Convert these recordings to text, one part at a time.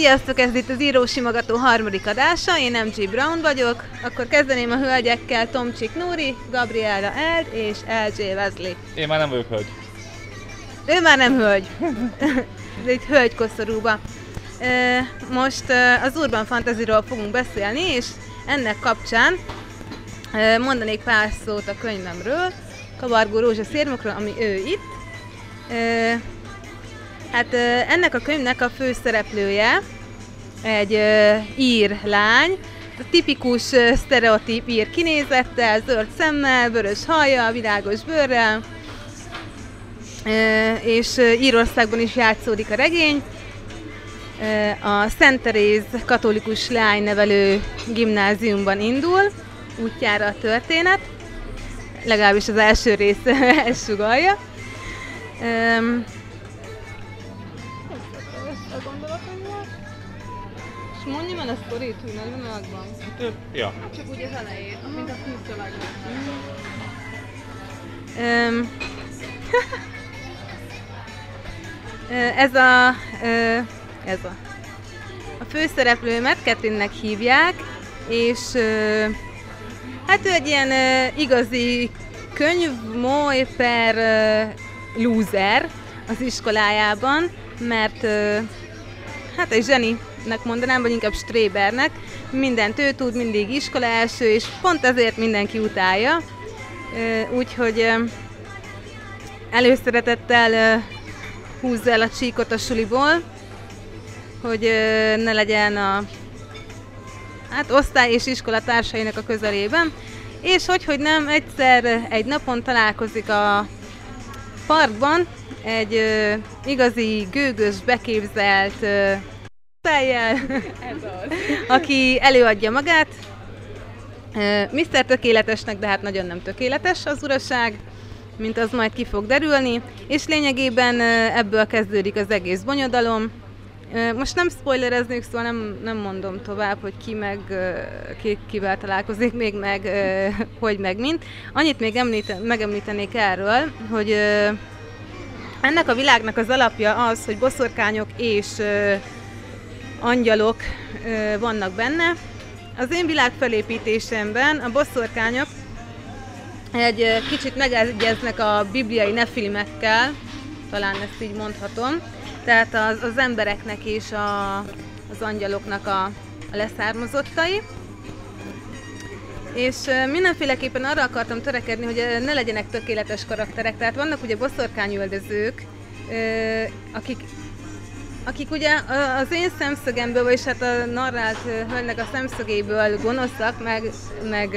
Sziasztok, ez itt az Író Simogató harmadik adása, én MG Brown vagyok. Akkor kezdeném a hölgyekkel Tomcsik Nóri, Gabriela Eld és LJ Wesley. Én már nem vagyok hölgy. Ő már nem hölgy. Ez egy hölgy koszorúba. Most az Urban Fantasyról fogunk beszélni, és ennek kapcsán mondanék pár szót a könyvemről, Kavargó Rózsa Szérmokról, ami ő itt. Hát ennek a könyvnek a főszereplője egy ír lány, a tipikus sztereotíp ír kinézettel, zöld szemmel, vörös haja, világos bőrrel, és Írországban is játszódik a regény. A Szent Teréz katolikus lánynevelő gimnáziumban indul, útjára a történet, legalábbis az első rész ezt sugalja. A sztorit, hogy nagy vonalakban. Hát, ja. Csak úgy az elején, mint a fűszövegben. Um, ez a, ez a, a főszereplőmet Ketrinnek hívják, és hát ő egy ilyen igazi könyvmoly per loser az iskolájában, mert hát egy zseninek mondanám, vagy inkább strébernek, mindent ő tud, mindig iskola első, és pont ezért mindenki utálja. Úgyhogy előszeretettel húzza el a csíkot a suliból, hogy ne legyen a hát, osztály és iskola társainak a közelében, és hogy, hogy nem, egyszer egy napon találkozik a parkban egy ö, igazi gőgös, beképzelt ö, fejjel, aki előadja magát. Mr. Tökéletesnek, de hát nagyon nem tökéletes az uraság, mint az majd ki fog derülni, és lényegében ebből kezdődik az egész bonyodalom. Most nem spoilereznék, szóval nem, nem mondom tovább, hogy ki meg, ki, kivel találkozik még meg, hogy meg mint. Annyit még említen, megemlítenék erről, hogy ennek a világnak az alapja az, hogy boszorkányok és angyalok vannak benne. Az én világ felépítésemben a boszorkányok egy kicsit megegyeznek a bibliai nefilmekkel, talán ezt így mondhatom, tehát az, az embereknek és a, az angyaloknak a, a leszármazottai. És mindenféleképpen arra akartam törekedni, hogy ne legyenek tökéletes karakterek. Tehát vannak ugye boszorkányüldözők, akik akik ugye az én szemszögemből, vagyis hát a narrált hölgynek a szemszögéből gonoszak, meg, meg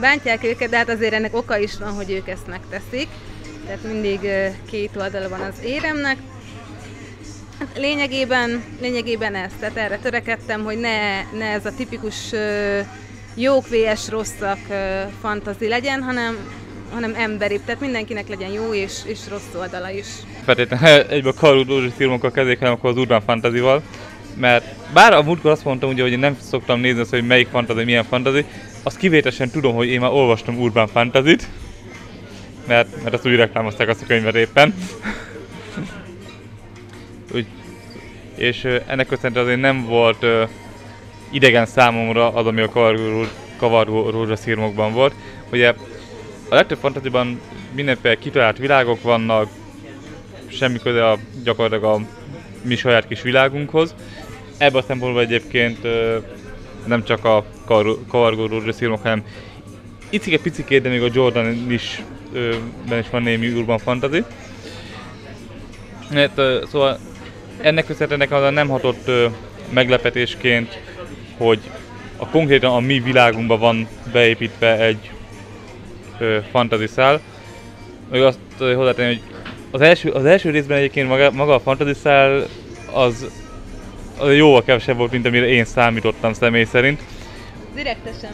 bántják őket, de hát azért ennek oka is van, hogy ők ezt megteszik. Tehát mindig két oldala van az éremnek. Hát lényegében, lényegében ez, tehát erre törekedtem, hogy ne, ne ez a tipikus jók vs rosszak fantazi legyen, hanem, hanem emberi. Tehát mindenkinek legyen jó és, és rossz oldala is. Feltétlenül egyből Karl Dózsi filmokkal kezdik, hanem akkor az Urban Fantasyval. Mert bár a múltkor azt mondtam, ugye, hogy én nem szoktam nézni azt, hogy melyik fantazi, milyen fantazi, azt kivételesen tudom, hogy én már olvastam Urban Fantasy-t, mert, mert azt úgy reklámozták azt a könyvet éppen. úgy, és ennek köszönhetően azért nem volt uh, idegen számomra az, ami a kavargó, kavargó rózsaszírmokban volt. Ugye a legtöbb fantasyban mindenféle kitalált világok vannak, semmi köze a, gyakorlatilag a mi saját kis világunkhoz. Ebben a szempontból egyébként nem csak a kavargó rózsaszírmok, hanem icike-picikét, de még a Jordan is, ben is van némi urban fantasy. Hát, szóval ennek köszönhetően az nem hatott meglepetésként, hogy a konkrétan a mi világunkban van beépítve egy ö, fantasy szál. Még azt hozzátenni, hogy az első, az első részben egyébként maga, maga a fantasy szál az, az jóval kevesebb volt, mint amire én számítottam személy szerint. Direktesen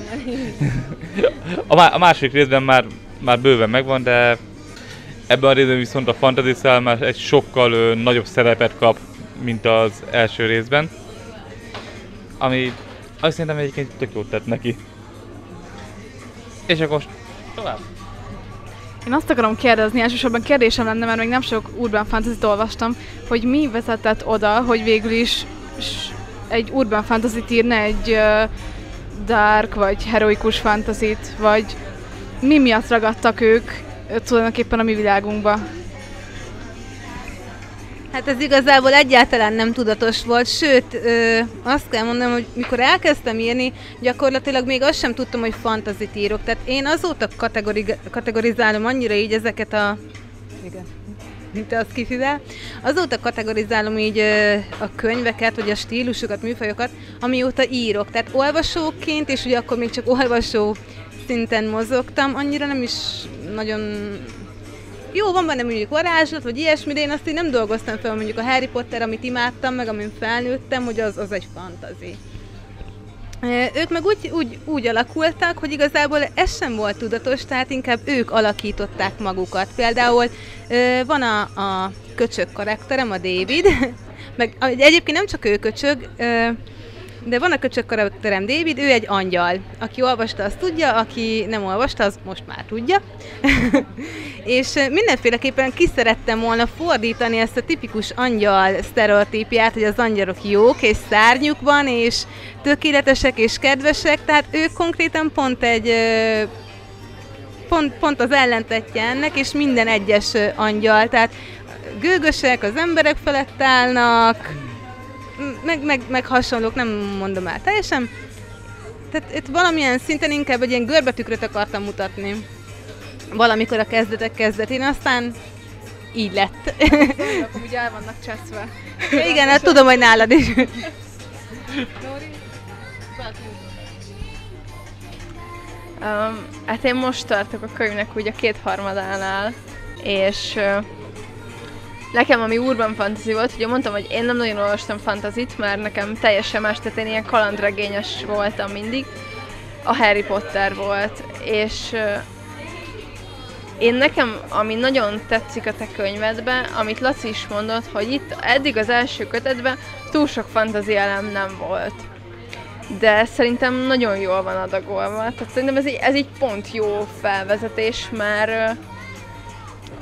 a, a második részben már, már bőven megvan, de ebben a részben viszont a fantasy szál már egy sokkal ö, nagyobb szerepet kap, mint az első részben. Ami azt szerintem egyébként tök jót tett neki. És akkor most tovább. Én azt akarom kérdezni, elsősorban kérdésem lenne, mert még nem sok Urban fantasy olvastam, hogy mi vezetett oda, hogy végül is egy urban fantasy írna, egy uh, dark vagy heroikus fantazit, vagy mi miatt ragadtak ők tulajdonképpen a mi világunkba? Hát ez igazából egyáltalán nem tudatos volt, sőt, ö, azt kell mondanom, hogy mikor elkezdtem írni, gyakorlatilag még azt sem tudtam, hogy fantazit írok. Tehát én azóta kategori- kategorizálom annyira így ezeket a... Igen mint az kifivel. Azóta kategorizálom így ö, a könyveket, vagy a stílusokat, műfajokat, amióta írok. Tehát olvasóként, és ugye akkor még csak olvasó szinten mozogtam, annyira nem is nagyon jó, van benne mondjuk varázslat, vagy ilyesmi, de én azt így nem dolgoztam fel, mondjuk a Harry Potter, amit imádtam, meg amin felnőttem, hogy az, az egy fantazi. Ők meg úgy, úgy, úgy alakultak, hogy igazából ez sem volt tudatos, tehát inkább ők alakították magukat. Például van a, a köcsög karakterem, a David, meg egyébként nem csak ő köcsög, de van a köcsök karakterem David, ő egy angyal. Aki olvasta, az tudja, aki nem olvasta, az most már tudja. és mindenféleképpen ki szerettem volna fordítani ezt a tipikus angyal sztereotípiát, hogy az angyalok jók, és szárnyuk van, és tökéletesek és kedvesek, tehát ők konkrétan pont egy pont, pont az ellentetje ennek, és minden egyes angyal, tehát gőgösek, az emberek felett állnak, meg, meg, meg hasonlók, nem mondom el teljesen. Tehát itt valamilyen szinten inkább egy ilyen görbetükröt akartam mutatni. Valamikor a kezdetek kezdetén, aztán így lett. Akkor ugye el vannak cseszve. Igen, hát tudom, hogy nálad is. Um, hát én most tartok a könyvnek úgy a kétharmadánál, és uh, Nekem, ami urban fantasy volt, ugye mondtam, hogy én nem nagyon olvastam fantazit, mert nekem teljesen más, tehát én ilyen kalandregényes voltam mindig. A Harry Potter volt, és én nekem, ami nagyon tetszik a te könyvedben, amit Laci is mondott, hogy itt eddig az első kötetben túl sok fantazi elem nem volt. De szerintem nagyon jól van adagolva. Tehát szerintem ez egy, ez egy pont jó felvezetés, mert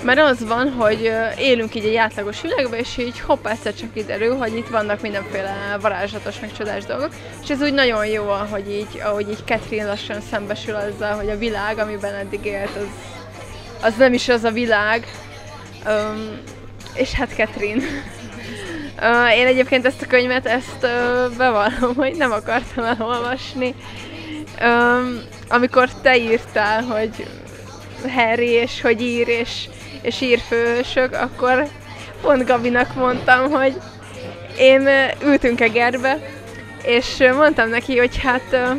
mert az van, hogy élünk így egy átlagos világban, és így hopp, egyszer csak kiderül, hogy itt vannak mindenféle varázslatos, meg csodás dolgok, és ez úgy nagyon jó, ahogy így, ahogy így Catherine lassan szembesül azzal, hogy a világ, amiben eddig élt, az, az nem is az a világ. Um, és hát Catherine. Uh, én egyébként ezt a könyvet, ezt uh, bevallom, hogy nem akartam elolvasni. Um, amikor te írtál, hogy Harry, és hogy ír, és és írfősök, akkor pont Gabinak mondtam, hogy én ültünk Egerbe, és mondtam neki, hogy hát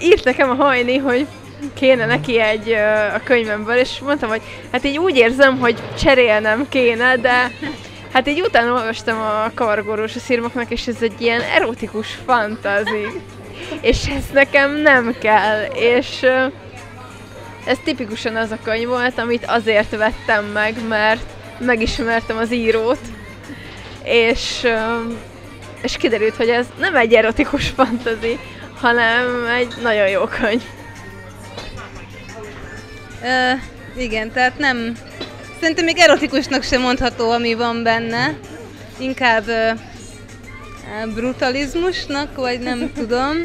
írt nekem a hajni, hogy kéne neki egy a könyvemből, és mondtam, hogy hát így úgy érzem, hogy cserélnem kéne, de hát így utána olvastam a kavargórós a szírmoknak, és ez egy ilyen erotikus fantazi. És ez nekem nem kell, és ez tipikusan az a könyv volt, amit azért vettem meg, mert megismertem az írót, és, és kiderült, hogy ez nem egy erotikus fantazi, hanem egy nagyon jó könyv. Uh, igen, tehát nem... Szerintem még erotikusnak sem mondható, ami van benne. Inkább uh, brutalizmusnak, vagy nem tudom.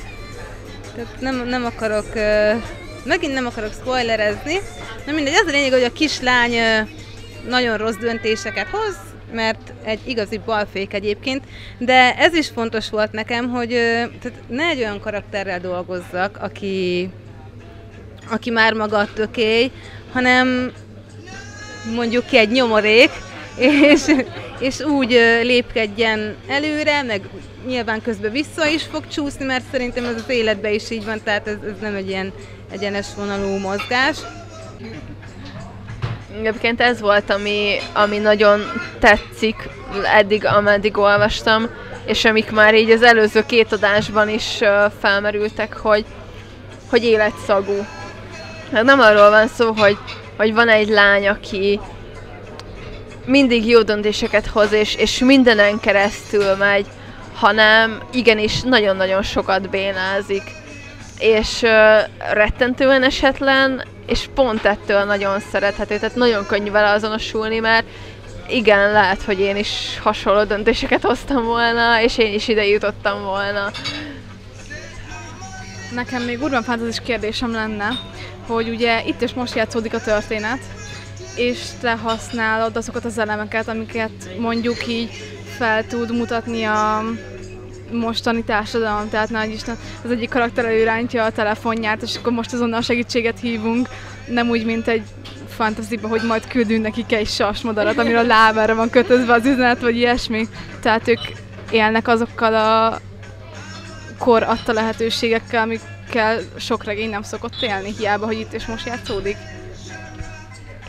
Tehát nem, nem akarok uh, megint nem akarok spoilerezni, na mindegy, az a lényeg, hogy a kislány nagyon rossz döntéseket hoz, mert egy igazi balfék egyébként, de ez is fontos volt nekem, hogy tehát ne egy olyan karakterrel dolgozzak, aki, aki már maga tökély, hanem mondjuk ki egy nyomorék, és, és úgy lépkedjen előre, meg nyilván közben vissza is fog csúszni, mert szerintem ez az életben is így van, tehát ez, ez nem egy ilyen egyenes vonalú mozgás. Egyébként ez volt, ami, ami nagyon tetszik eddig, ameddig olvastam, és amik már így az előző két adásban is felmerültek, hogy, hogy életszagú. Hát nem arról van szó, hogy, hogy van egy lány, aki mindig jó döntéseket hoz, és, és mindenen keresztül megy, hanem igenis nagyon-nagyon sokat bénázik és uh, rettentően esetlen, és pont ettől nagyon szerethető, tehát nagyon könnyű vele azonosulni, mert igen, lehet, hogy én is hasonló döntéseket hoztam volna, és én is ide jutottam volna. Nekem még urban fantasy kérdésem lenne, hogy ugye itt és most játszódik a történet, és te használod azokat az elemeket, amiket mondjuk így fel tud mutatni a mostani társadalom, tehát nagy Isten, az egyik karakter előrántja a telefonját, és akkor most azonnal segítséget hívunk, nem úgy, mint egy fantasyba, hogy majd küldünk nekik egy sasmadarat, amire a lábára van kötözve az üzenet, vagy ilyesmi. Tehát ők élnek azokkal a kor adta lehetőségekkel, amikkel sok regény nem szokott élni, hiába, hogy itt és most játszódik.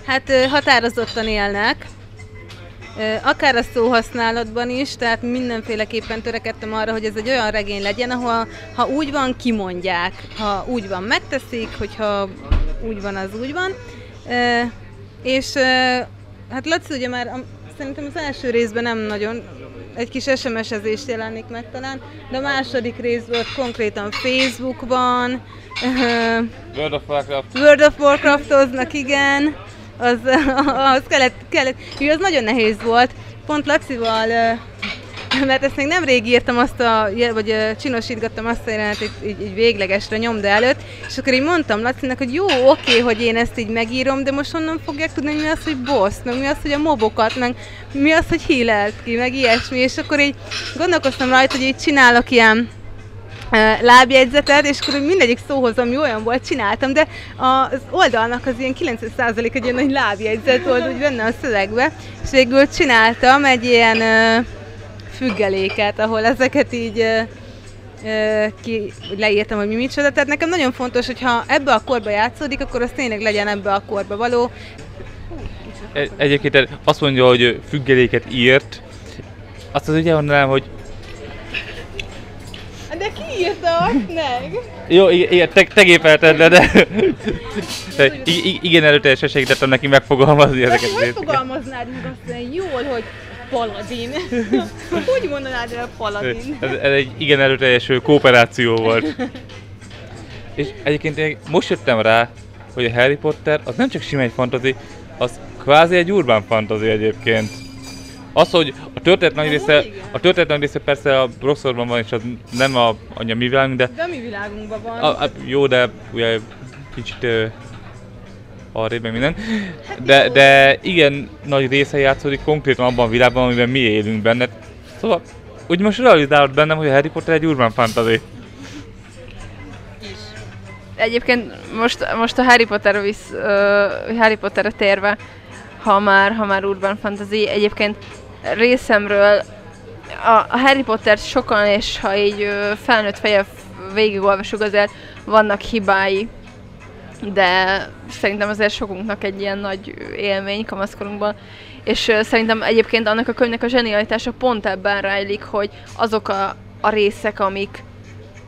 Hát határozottan élnek, akár a szóhasználatban is, tehát mindenféleképpen törekedtem arra, hogy ez egy olyan regény legyen, ahol ha úgy van, kimondják, ha úgy van, megteszik, hogyha úgy van, az úgy van. És hát Laci ugye már szerintem az első részben nem nagyon egy kis SMS-ezést jelenik meg talán, de a második részből konkrétan Facebookban, World of Warcraft. World of Warcraftoznak, igen, az, az kellett, kellett, az nagyon nehéz volt, pont Lacival, mert ezt még nem rég írtam azt a, vagy csinosítgattam azt a jelenetet így, így, véglegesre nyomda előtt, és akkor így mondtam Lacinak, hogy jó, oké, hogy én ezt így megírom, de most honnan fogják tudni, mi az, hogy boss, meg mi az, hogy a mobokat, meg mi az, hogy hílelt ki, meg ilyesmi, és akkor így gondolkoztam rajta, hogy így csinálok ilyen ö, lábjegyzetet, és akkor mindegyik szóhoz, ami olyan volt, csináltam, de az oldalnak az ilyen 90% egy ilyen nagy lábjegyzet volt úgy benne a szövegbe, és végül csináltam egy ilyen ö, függeléket, ahol ezeket így ki, leírtam, hogy mi micsoda. Tehát nekem nagyon fontos, hogy ha ebbe a korba játszódik, akkor az tényleg legyen ebbe a korba való. Egy- Egyébként azt mondja, hogy függeléket írt. Azt az ugye mondanám, hogy De ki írta meg? jó, igen, te, te gépelted le, de, i- igen erőteljesen segítettem neki megfogalmazni ezeket. Hogy részeket. fogalmaznád meg azt jól, hogy paladin? hogy mondanád el paladin? Ez, ez egy igen erőteljes kooperáció volt. És egyébként én most jöttem rá, hogy a Harry Potter az nem csak sima egy fantasy, az kvázi egy urban fantasy egyébként. Az, hogy a történet nagy része, a történet nagy része persze a Roxorban van, és az nem a, anya mi világunk, de De a mi világunkban van. a, a, jó, de ugye kicsit uh, arrébb meg minden. De, de igen nagy része játszódik konkrétan abban a világban, amiben mi élünk benne. Szóval úgy most realizálod bennem, hogy a Harry Potter egy urban fantasy. Egyébként most, most a Harry Potter visz, uh, Harry Potterre térve, ha már, ha már Urban Fantasy, egyébként részemről a, a Harry Potter sokan, és ha így ö, felnőtt feje végigolvasuk, azért vannak hibái, de szerintem azért sokunknak egy ilyen nagy élmény kamaszkorunkban. És ö, szerintem egyébként annak a könyvnek a zsenialitása pont ebben rejlik, hogy azok a, a részek, amik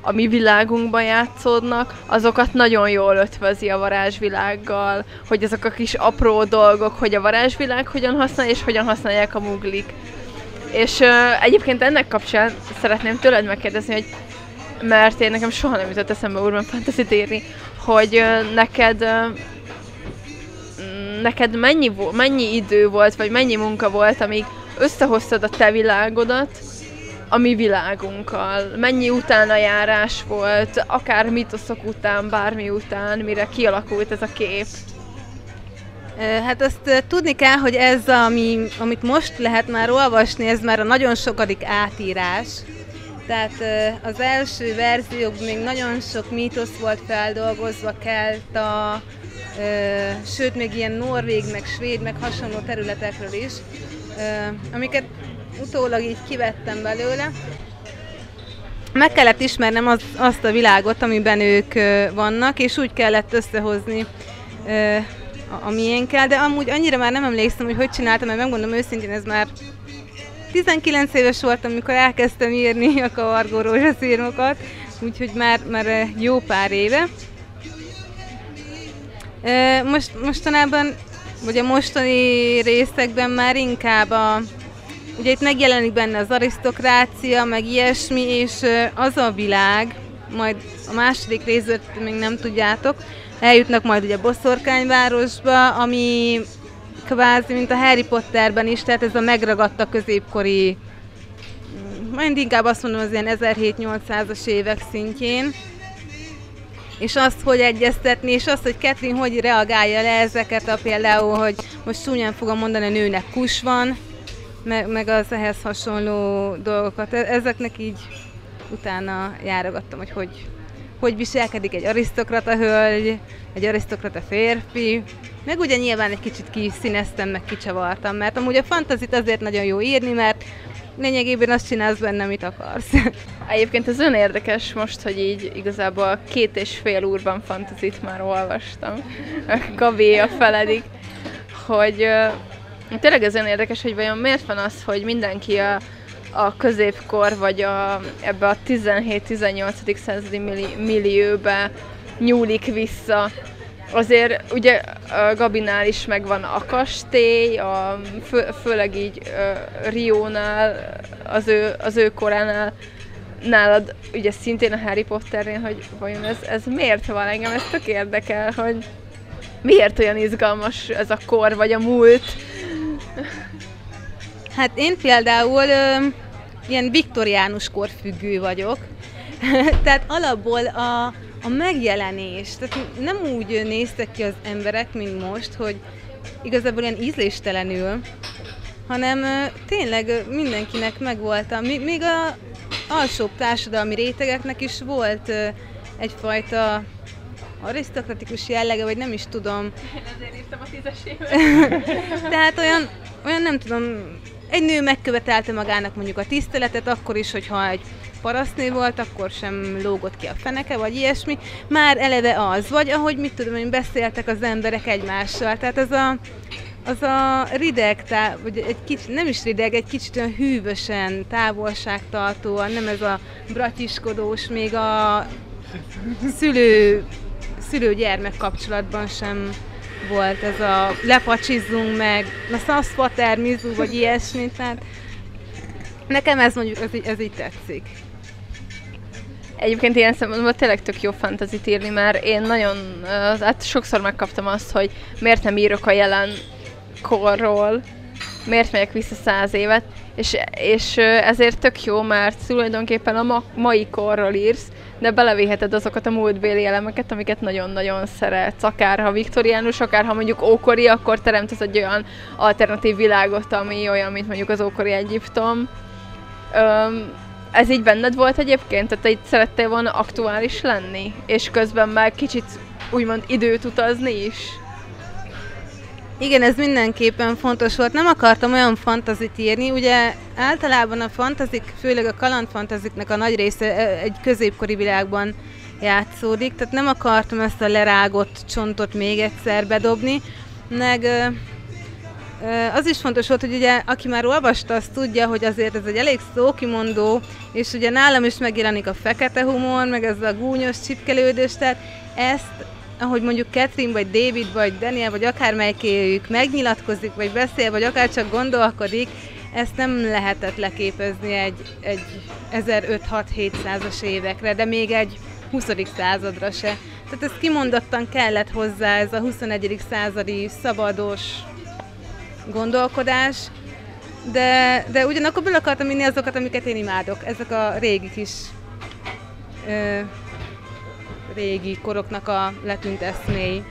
a mi világunkban játszódnak, azokat nagyon jól ötvözi a varázsvilággal, hogy azok a kis apró dolgok, hogy a varázsvilág hogyan használja, és hogyan használják a muglik. És ö, egyébként ennek kapcsán szeretném tőled megkérdezni, hogy mert én nekem soha nem jutott eszembe Urban fantasy írni, hogy ö, neked mm, neked mennyi, mennyi idő volt, vagy mennyi munka volt, amíg összehoztad a te világodat a mi világunkkal. Mennyi utána járás volt, akár mitoszok után, bármi után, mire kialakult ez a kép. Hát azt tudni kell, hogy ez, ami, amit most lehet már olvasni, ez már a nagyon sokadik átírás. Tehát az első verziókban még nagyon sok mítosz volt feldolgozva, kelta, ö, sőt még ilyen norvég, meg svéd, meg hasonló területekről is, amiket utólag így kivettem belőle. Meg kellett ismernem az, azt a világot, amiben ők vannak, és úgy kellett összehozni a, a miénkkel, de amúgy annyira már nem emlékszem, hogy hogy csináltam, mert megmondom őszintén, ez már 19 éves voltam, amikor elkezdtem írni a kavargó rózsaszírmokat, úgyhogy már, már jó pár éve. Most, mostanában, vagy a mostani részekben már inkább a, ugye itt megjelenik benne az arisztokrácia, meg ilyesmi, és az a világ, majd a második részt még nem tudjátok, eljutnak majd ugye Boszorkányvárosba, ami kvázi, mint a Harry Potterben is, tehát ez a megragadt a középkori, majd inkább azt mondom, az ilyen 1700-800-as évek szintjén. És azt, hogy egyeztetni, és azt, hogy Catherine hogy reagálja le ezeket a például, hogy most csúnyán fogom mondani, a nőnek kus van, meg, meg az ehhez hasonló dolgokat. E- ezeknek így utána járogattam, hogy hogy, hogy viselkedik egy arisztokrata hölgy, egy arisztokrata férfi, meg ugye nyilván egy kicsit kiszíneztem, meg kicsavartam, mert amúgy a fantazit azért nagyon jó írni, mert lényegében azt csinálsz benne, amit akarsz. Egyébként ez olyan érdekes most, hogy így igazából két és fél úrban fantazit már olvastam, Gabi a feledik, hogy tényleg ez olyan érdekes, hogy vajon miért van az, hogy mindenki a, a középkor, vagy a, ebbe a 17-18. századi milli, millióbe nyúlik vissza, azért ugye a Gabinál is megvan a kastély, a, fő, főleg így uh, Riónál, az ő, az ő koránál, nálad ugye szintén a Harry Potternél, hogy vajon ez, ez miért van engem, ez tök érdekel, hogy miért olyan izgalmas ez a kor, vagy a múlt. Hát én például ö, ilyen viktoriánus korfüggő vagyok, tehát alapból a, a megjelenés, tehát nem úgy néztek ki az emberek, mint most, hogy igazából ilyen ízléstelenül, hanem tényleg mindenkinek megvolt, a, még a alsóbb társadalmi rétegeknek is volt egyfajta arisztokratikus jellege, vagy nem is tudom. Én ezért írtam a tízesével. Tehát olyan, olyan nem tudom, egy nő megkövetelte magának mondjuk a tiszteletet, akkor is, hogyha egy parasztnő volt, akkor sem lógott ki a feneke, vagy ilyesmi. Már eleve az, vagy ahogy mit tudom hogy beszéltek az emberek egymással. Tehát az a, az a rideg, tá, vagy egy kicsit, nem is rideg, egy kicsit olyan hűvösen, távolságtartóan, nem ez a bratyiskodós, még a szülő, szülő-gyermek kapcsolatban sem volt ez a lepacsizzunk meg, na szaszfater, mizu, vagy ilyesmi, tehát nekem ez mondjuk, ez, ez így tetszik. Egyébként ilyen szempontból tényleg tök jó fantazit írni, mert én nagyon, hát sokszor megkaptam azt, hogy miért nem írok a jelen korról, miért megyek vissza száz évet, és, és ezért tök jó, mert tulajdonképpen a ma, mai korról írsz, de belevéheted azokat a múltbéli elemeket, amiket nagyon-nagyon szeretsz. Akár ha viktoriánus, akár ha mondjuk ókori, akkor teremtesz egy olyan alternatív világot, ami olyan, mint mondjuk az ókori Egyiptom. Öm, ez így benned volt egyébként? Tehát te itt szerettél volna aktuális lenni? És közben meg kicsit úgymond időt utazni is? Igen, ez mindenképpen fontos volt. Nem akartam olyan fantazit írni, ugye általában a fantazik, főleg a kalandfantaziknak a nagy része egy középkori világban játszódik, tehát nem akartam ezt a lerágott csontot még egyszer bedobni, meg az is fontos volt, hogy ugye aki már olvasta, az tudja, hogy azért ez egy elég szókimondó, és ugye nálam is megjelenik a fekete humor, meg ez a gúnyos csipkelődés, tehát ezt ahogy mondjuk Catherine, vagy David, vagy Daniel, vagy akármelyikőjük megnyilatkozik, vagy beszél, vagy akár csak gondolkodik, ezt nem lehetett leképezni egy, egy 1500-700-as évekre, de még egy 20. századra se. Tehát ez kimondottan kellett hozzá ez a 21. századi szabados gondolkodás, de, de ugyanakkor bele akartam inni azokat, amiket én imádok. Ezek a régi kis régi koroknak a letűnt eszméi.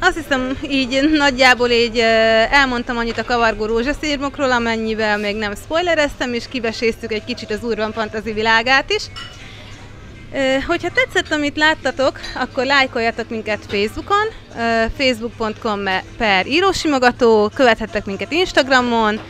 Azt hiszem, így nagyjából így elmondtam annyit a kavargó rózsaszírmokról, amennyivel még nem spoilereztem, és kiveséztük egy kicsit az Urban Fantasy világát is. Hogyha tetszett, amit láttatok, akkor lájkoljatok minket Facebookon, facebook.com per írósimogató, követhettek minket Instagramon,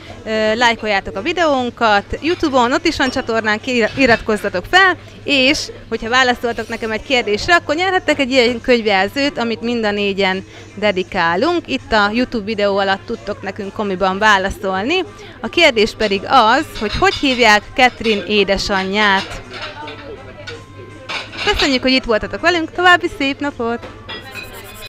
lájkoljátok a videónkat, Youtube-on, ott is van csatornánk, iratkozzatok fel, és hogyha válaszoltok nekem egy kérdésre, akkor nyerhettek egy ilyen könyvjelzőt, amit mind a négyen dedikálunk. Itt a YouTube videó alatt tudtok nekünk komiban válaszolni. A kérdés pedig az, hogy hogy hívják Catherine édesanyját. Köszönjük, hogy itt voltatok velünk, további szép napot!